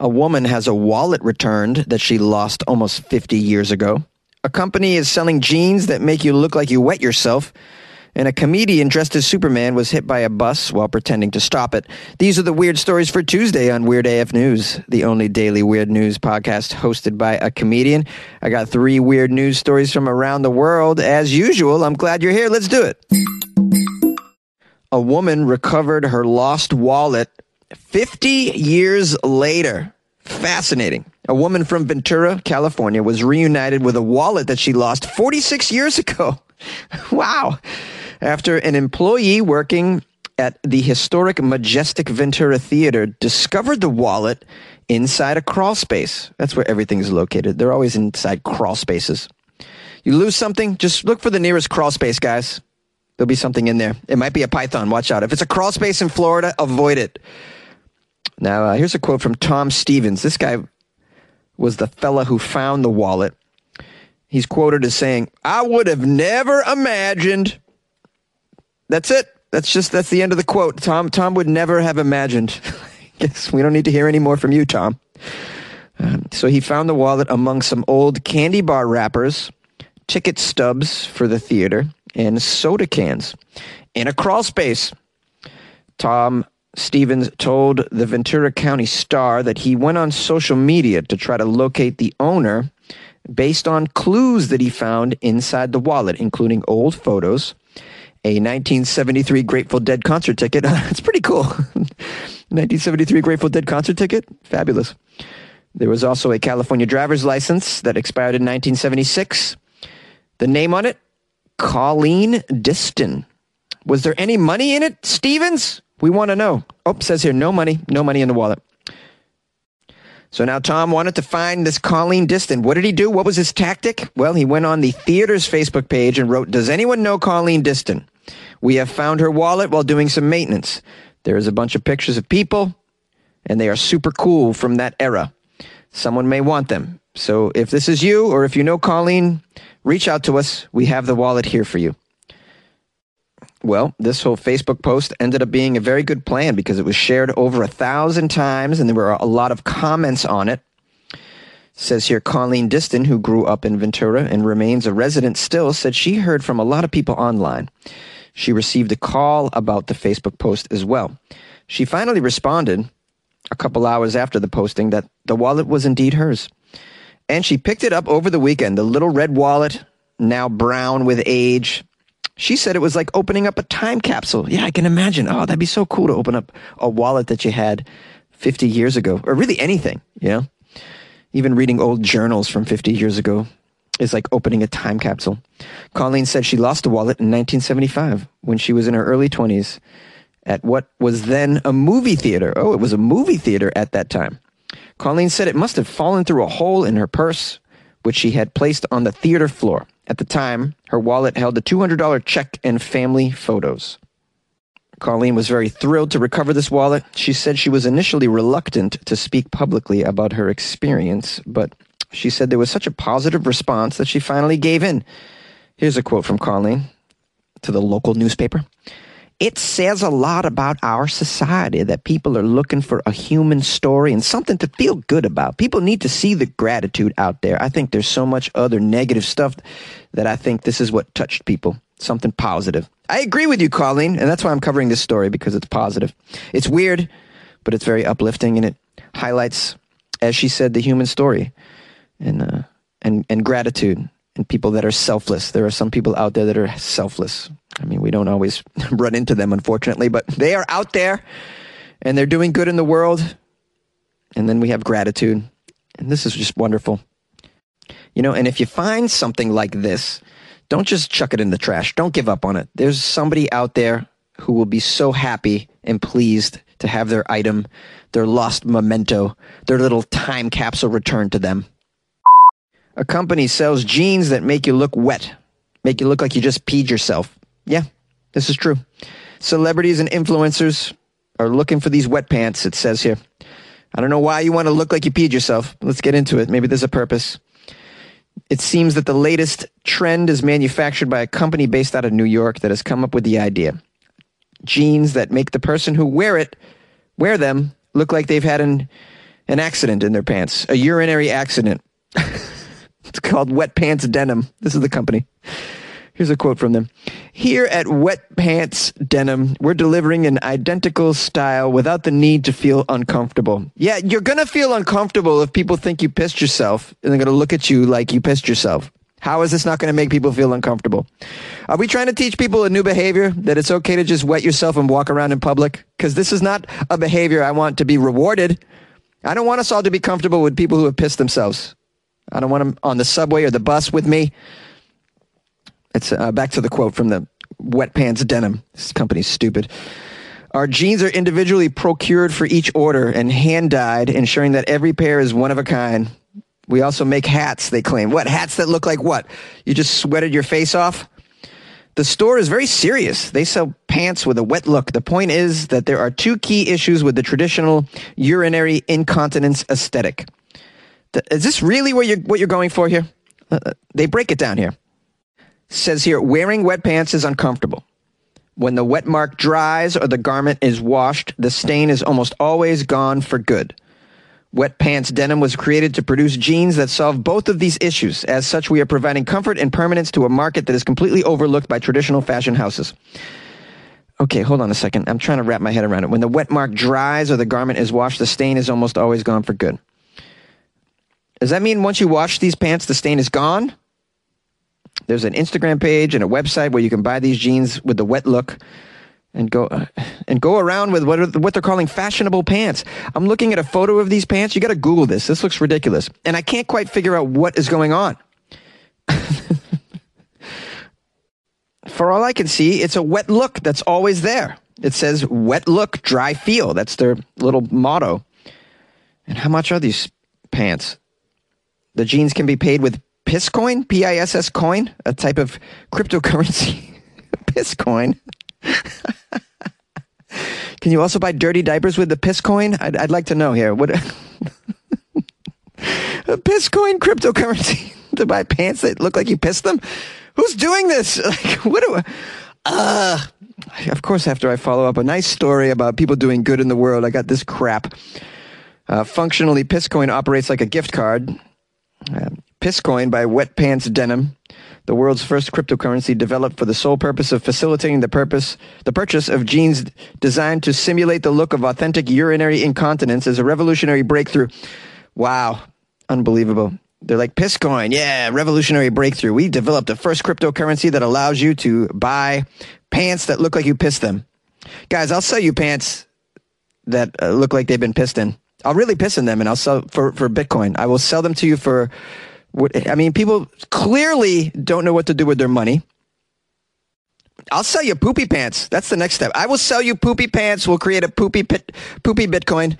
A woman has a wallet returned that she lost almost 50 years ago. A company is selling jeans that make you look like you wet yourself. And a comedian dressed as Superman was hit by a bus while pretending to stop it. These are the weird stories for Tuesday on Weird AF News, the only daily weird news podcast hosted by a comedian. I got three weird news stories from around the world. As usual, I'm glad you're here. Let's do it. A woman recovered her lost wallet 50 years later. Fascinating. A woman from Ventura, California was reunited with a wallet that she lost 46 years ago. wow. After an employee working at the historic Majestic Ventura Theater discovered the wallet inside a crawl space. That's where everything's located. They're always inside crawl spaces. You lose something, just look for the nearest crawl space, guys. There'll be something in there. It might be a python. Watch out. If it's a crawl space in Florida, avoid it. Now, uh, here's a quote from Tom Stevens. This guy was the fella who found the wallet. He's quoted as saying, I would have never imagined. That's it. That's just, that's the end of the quote. Tom, Tom would never have imagined. Guess we don't need to hear any more from you, Tom. Um, so he found the wallet among some old candy bar wrappers, ticket stubs for the theater, and soda cans in a crawl space. Tom Stevens told the Ventura County Star that he went on social media to try to locate the owner based on clues that he found inside the wallet, including old photos, a 1973 Grateful Dead concert ticket. it's pretty cool. 1973 Grateful Dead concert ticket? Fabulous. There was also a California driver's license that expired in 1976. The name on it, Colleen Diston. Was there any money in it, Stevens? We want to know. Oh, says here, no money, no money in the wallet. So now Tom wanted to find this Colleen Diston. What did he do? What was his tactic? Well, he went on the theater's Facebook page and wrote, Does anyone know Colleen Diston? We have found her wallet while doing some maintenance. There is a bunch of pictures of people, and they are super cool from that era. Someone may want them. So if this is you, or if you know Colleen, reach out to us. We have the wallet here for you. Well, this whole Facebook post ended up being a very good plan because it was shared over a thousand times and there were a lot of comments on it. says here Colleen Diston, who grew up in Ventura and remains a resident still, said she heard from a lot of people online. She received a call about the Facebook post as well. She finally responded a couple hours after the posting that the wallet was indeed hers. And she picked it up over the weekend, the little red wallet, now brown with age, she said it was like opening up a time capsule. Yeah, I can imagine. Oh, that'd be so cool to open up a wallet that you had 50 years ago, or really anything, you know? Even reading old journals from 50 years ago is like opening a time capsule. Colleen said she lost a wallet in 1975 when she was in her early 20s at what was then a movie theater. Oh, it was a movie theater at that time. Colleen said it must have fallen through a hole in her purse, which she had placed on the theater floor. At the time, her wallet held a $200 check and family photos. Colleen was very thrilled to recover this wallet. She said she was initially reluctant to speak publicly about her experience, but she said there was such a positive response that she finally gave in. Here's a quote from Colleen to the local newspaper. It says a lot about our society that people are looking for a human story and something to feel good about. People need to see the gratitude out there. I think there's so much other negative stuff that I think this is what touched people. Something positive. I agree with you, Colleen, and that's why I'm covering this story because it's positive. It's weird, but it's very uplifting and it highlights, as she said, the human story and uh, and and gratitude and people that are selfless. There are some people out there that are selfless. I mean, we don't always run into them, unfortunately, but they are out there and they're doing good in the world. And then we have gratitude. And this is just wonderful. You know, and if you find something like this, don't just chuck it in the trash. Don't give up on it. There's somebody out there who will be so happy and pleased to have their item, their lost memento, their little time capsule returned to them. A company sells jeans that make you look wet, make you look like you just peed yourself. Yeah, this is true. Celebrities and influencers are looking for these wet pants, it says here. I don't know why you want to look like you peed yourself. Let's get into it. Maybe there's a purpose. It seems that the latest trend is manufactured by a company based out of New York that has come up with the idea. Jeans that make the person who wear it, wear them, look like they've had an an accident in their pants, a urinary accident. it's called Wet Pants Denim. This is the company. Here's a quote from them. Here at Wet Pants Denim, we're delivering an identical style without the need to feel uncomfortable. Yeah, you're going to feel uncomfortable if people think you pissed yourself and they're going to look at you like you pissed yourself. How is this not going to make people feel uncomfortable? Are we trying to teach people a new behavior that it's okay to just wet yourself and walk around in public? Because this is not a behavior I want to be rewarded. I don't want us all to be comfortable with people who have pissed themselves. I don't want them on the subway or the bus with me. It's uh, back to the quote from the Wet Pants Denim. This company's stupid. Our jeans are individually procured for each order and hand dyed, ensuring that every pair is one of a kind. We also make hats, they claim. What? Hats that look like what? You just sweated your face off? The store is very serious. They sell pants with a wet look. The point is that there are two key issues with the traditional urinary incontinence aesthetic. Is this really what you're, what you're going for here? Uh, uh, they break it down here says here wearing wet pants is uncomfortable. When the wet mark dries or the garment is washed, the stain is almost always gone for good. Wet Pants Denim was created to produce jeans that solve both of these issues. As such, we are providing comfort and permanence to a market that is completely overlooked by traditional fashion houses. Okay, hold on a second. I'm trying to wrap my head around it. When the wet mark dries or the garment is washed, the stain is almost always gone for good. Does that mean once you wash these pants, the stain is gone? There's an Instagram page and a website where you can buy these jeans with the wet look and go uh, and go around with what are, what they're calling fashionable pants. I'm looking at a photo of these pants. You got to Google this. This looks ridiculous, and I can't quite figure out what is going on. For all I can see, it's a wet look that's always there. It says "wet look, dry feel." That's their little motto. And how much are these pants? The jeans can be paid with Pisscoin, P I S S coin, a type of cryptocurrency. Pisscoin. Can you also buy dirty diapers with the Pisscoin? I'd, I'd like to know here. What a Pisscoin cryptocurrency to buy pants that look like you pissed them? Who's doing this? Like, what do I, uh, of course, after I follow up a nice story about people doing good in the world, I got this crap. Uh, functionally, Pisscoin operates like a gift card. Uh, Pisscoin by Wet Pants Denim, the world's first cryptocurrency developed for the sole purpose of facilitating the purpose the purchase of jeans designed to simulate the look of authentic urinary incontinence is a revolutionary breakthrough. Wow, unbelievable. They're like Pisscoin, yeah, revolutionary breakthrough. We developed the first cryptocurrency that allows you to buy pants that look like you pissed them. Guys, I'll sell you pants that uh, look like they've been pissed in. I'll really piss in them and I'll sell for for Bitcoin. I will sell them to you for I mean, people clearly don't know what to do with their money. I'll sell you poopy pants. That's the next step. I will sell you poopy pants. We'll create a poopy pit, poopy Bitcoin,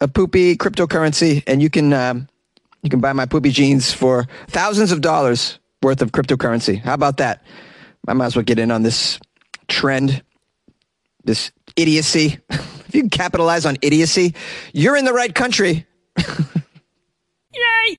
a poopy cryptocurrency, and you can um, you can buy my poopy jeans for thousands of dollars worth of cryptocurrency. How about that? I might as well get in on this trend, this idiocy. if you can capitalize on idiocy, you're in the right country. Yay!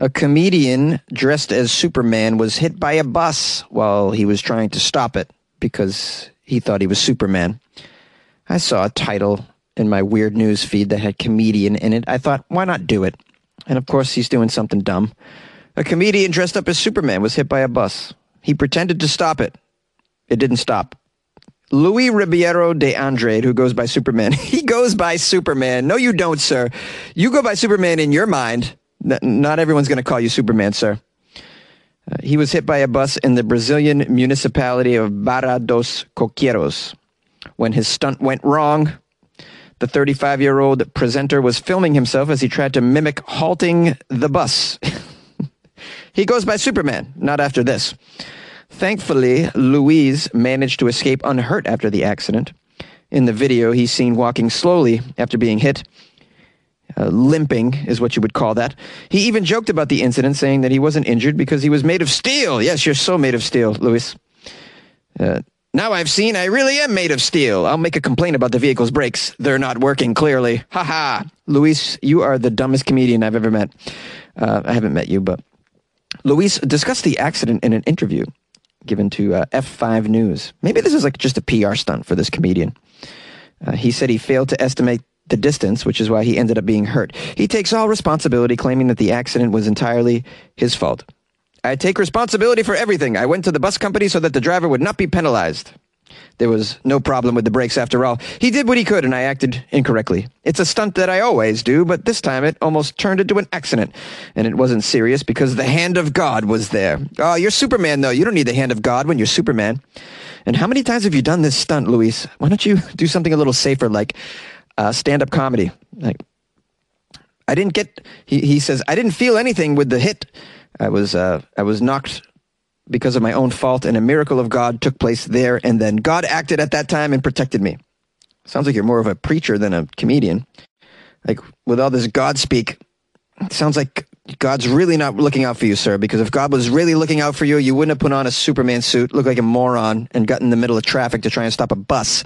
A comedian dressed as Superman was hit by a bus while he was trying to stop it because he thought he was Superman. I saw a title in my weird news feed that had comedian in it. I thought, why not do it? And of course, he's doing something dumb. A comedian dressed up as Superman was hit by a bus. He pretended to stop it. It didn't stop. Luis Ribeiro de Andrade, who goes by Superman, he goes by Superman. No, you don't, sir. You go by Superman in your mind. Not everyone's going to call you Superman, sir. Uh, he was hit by a bus in the Brazilian municipality of Barra dos Coqueiros. When his stunt went wrong, the 35 year old presenter was filming himself as he tried to mimic halting the bus. he goes by Superman, not after this. Thankfully, Luis managed to escape unhurt after the accident. In the video, he's seen walking slowly after being hit Uh, limping is what you would call that. He even joked about the incident, saying that he wasn't injured because he was made of steel. Yes, you're so made of steel, Luis. Uh, now I've seen I really am made of steel. I'll make a complaint about the vehicle's brakes. They're not working clearly. Ha ha. Luis, you are the dumbest comedian I've ever met. Uh, I haven't met you, but Luis discussed the accident in an interview given to uh, F5 News. Maybe this is like just a PR stunt for this comedian. Uh, he said he failed to estimate the distance, which is why he ended up being hurt. He takes all responsibility, claiming that the accident was entirely his fault. I take responsibility for everything. I went to the bus company so that the driver would not be penalized. There was no problem with the brakes after all. He did what he could and I acted incorrectly. It's a stunt that I always do, but this time it almost turned into an accident. And it wasn't serious because the hand of God was there. Oh, you're Superman though. You don't need the hand of God when you're Superman. And how many times have you done this stunt, Luis? Why don't you do something a little safer like uh, stand up comedy? Like, I didn't get, he, he says, I didn't feel anything with the hit. I was, uh, I was knocked because of my own fault, and a miracle of God took place there and then. God acted at that time and protected me. Sounds like you're more of a preacher than a comedian. Like, with all this God speak, sounds like God's really not looking out for you, sir, because if God was really looking out for you, you wouldn't have put on a Superman suit, looked like a moron, and got in the middle of traffic to try and stop a bus.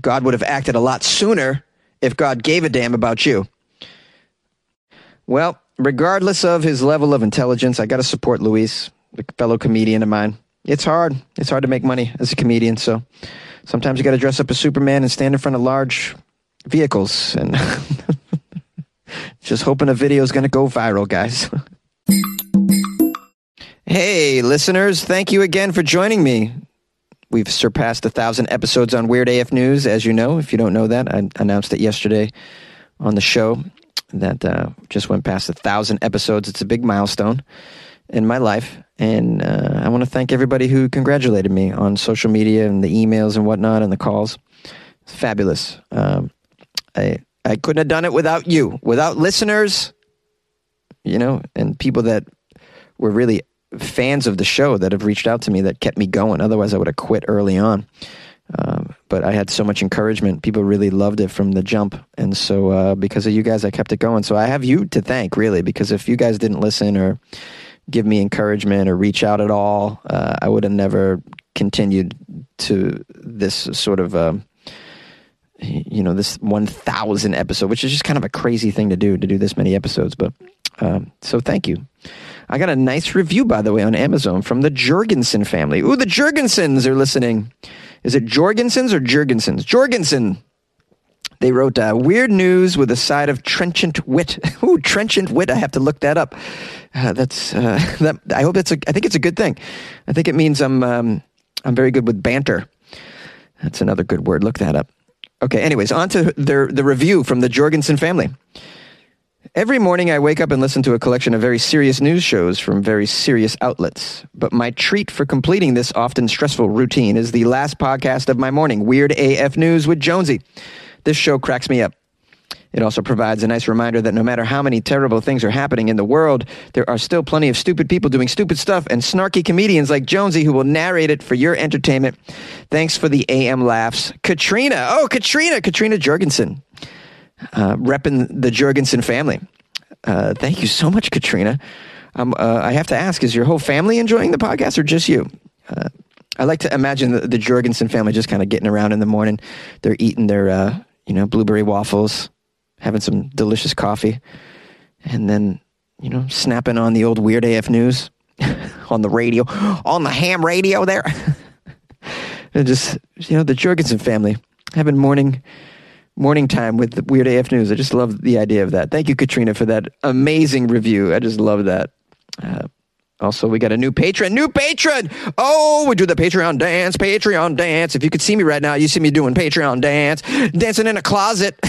God would have acted a lot sooner if God gave a damn about you. Well, regardless of his level of intelligence, I got to support Luis a fellow comedian of mine. It's hard. It's hard to make money as a comedian. So sometimes you got to dress up as Superman and stand in front of large vehicles and just hoping a video is going to go viral, guys. hey, listeners, thank you again for joining me. We've surpassed a thousand episodes on Weird AF News, as you know. If you don't know that, I announced it yesterday on the show that uh, just went past a thousand episodes. It's a big milestone in my life. And uh, I want to thank everybody who congratulated me on social media and the emails and whatnot and the calls. It's fabulous. Um, I I couldn't have done it without you, without listeners, you know, and people that were really fans of the show that have reached out to me that kept me going. Otherwise, I would have quit early on. Um, but I had so much encouragement. People really loved it from the jump. And so, uh, because of you guys, I kept it going. So I have you to thank, really, because if you guys didn't listen or give me encouragement or reach out at all, uh, I would have never continued to this sort of, uh, you know, this 1,000 episode, which is just kind of a crazy thing to do, to do this many episodes. But um, so thank you. I got a nice review, by the way, on Amazon from the Jorgensen family. Ooh, the Jorgensens are listening. Is it Jorgensens or Jorgensens? Jorgensen. They wrote uh, weird news with a side of trenchant wit. Ooh, trenchant wit. I have to look that up. Uh, that's uh, that. I hope it's a. I think it's a good thing. I think it means I'm um, I'm very good with banter. That's another good word. Look that up. Okay. Anyways, on to the the review from the Jorgensen family. Every morning I wake up and listen to a collection of very serious news shows from very serious outlets. But my treat for completing this often stressful routine is the last podcast of my morning, Weird AF News with Jonesy. This show cracks me up. It also provides a nice reminder that no matter how many terrible things are happening in the world, there are still plenty of stupid people doing stupid stuff and snarky comedians like Jonesy who will narrate it for your entertainment. Thanks for the AM laughs. Katrina. Oh, Katrina. Katrina Jorgensen. Uh, repping the Jorgensen family. Uh, thank you so much, Katrina. Um, uh, I have to ask, is your whole family enjoying the podcast or just you? Uh, I like to imagine the, the Jorgensen family just kind of getting around in the morning. They're eating their uh, you know, blueberry waffles, having some delicious coffee, and then, you know, snapping on the old Weird AF News on the radio, on the ham radio there. and just, you know, the Jorgensen family having morning morning time with the Weird AF News. I just love the idea of that. Thank you, Katrina, for that amazing review. I just love that. Uh, also, we got a new patron. New patron! Oh, we do the Patreon dance, Patreon dance. If you could see me right now, you see me doing Patreon dance, dancing in a closet.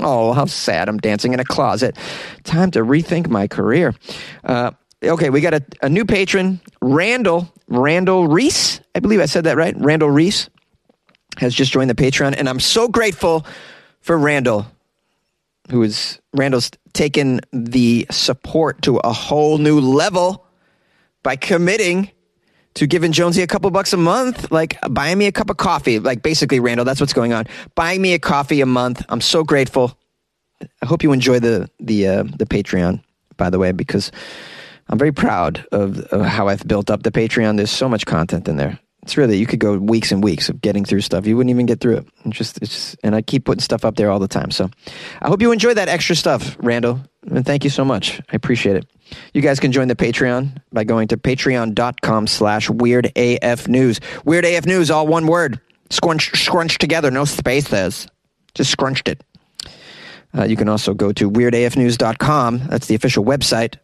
oh, how sad I'm dancing in a closet. Time to rethink my career. Uh, okay, we got a, a new patron, Randall, Randall Reese. I believe I said that right. Randall Reese has just joined the Patreon, and I'm so grateful for Randall, who is Randall's taken the support to a whole new level by committing to giving Jonesy a couple bucks a month, like buying me a cup of coffee. Like basically, Randall, that's what's going on. Buying me a coffee a month. I'm so grateful. I hope you enjoy the the uh, the Patreon, by the way, because I'm very proud of, of how I've built up the Patreon. There's so much content in there. It's really you could go weeks and weeks of getting through stuff. You wouldn't even get through it. It's just it's just, and I keep putting stuff up there all the time. So I hope you enjoy that extra stuff, Randall. And thank you so much. I appreciate it. You guys can join the Patreon by going to patreon.com slash weird AF news. Weird AF news, all one word. Scrunched, scrunched together, no spaces. Just scrunched it. Uh, you can also go to weirdafnews.com. That's the official website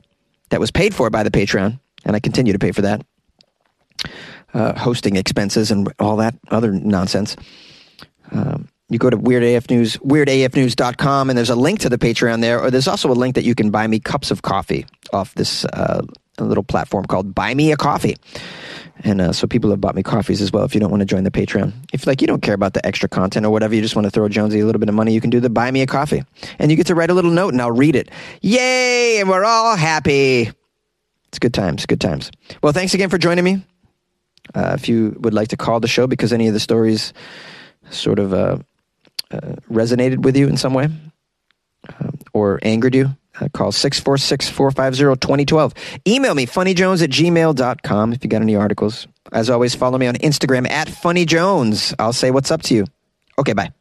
that was paid for by the Patreon, and I continue to pay for that. Uh, hosting expenses and all that other nonsense. Um, you go to Weird AF News, weirdafnews.com, and there's a link to the Patreon there, or there's also a link that you can buy me cups of coffee off this uh, little platform called Buy Me a Coffee. And uh, so people have bought me coffees as well if you don't want to join the Patreon. If like you don't care about the extra content or whatever, you just want to throw Jonesy a little bit of money, you can do the buy me a coffee. And you get to write a little note and I'll read it. Yay! And we're all happy. It's good times, good times. Well, thanks again for joining me. Uh, if you would like to call the show because any of the stories sort of uh, uh, resonated with you in some way uh, or angered you, uh, call 646 450 2012. Email me, funnyjones at gmail.com if you got any articles. As always, follow me on Instagram at funnyjones. I'll say what's up to you. Okay, bye.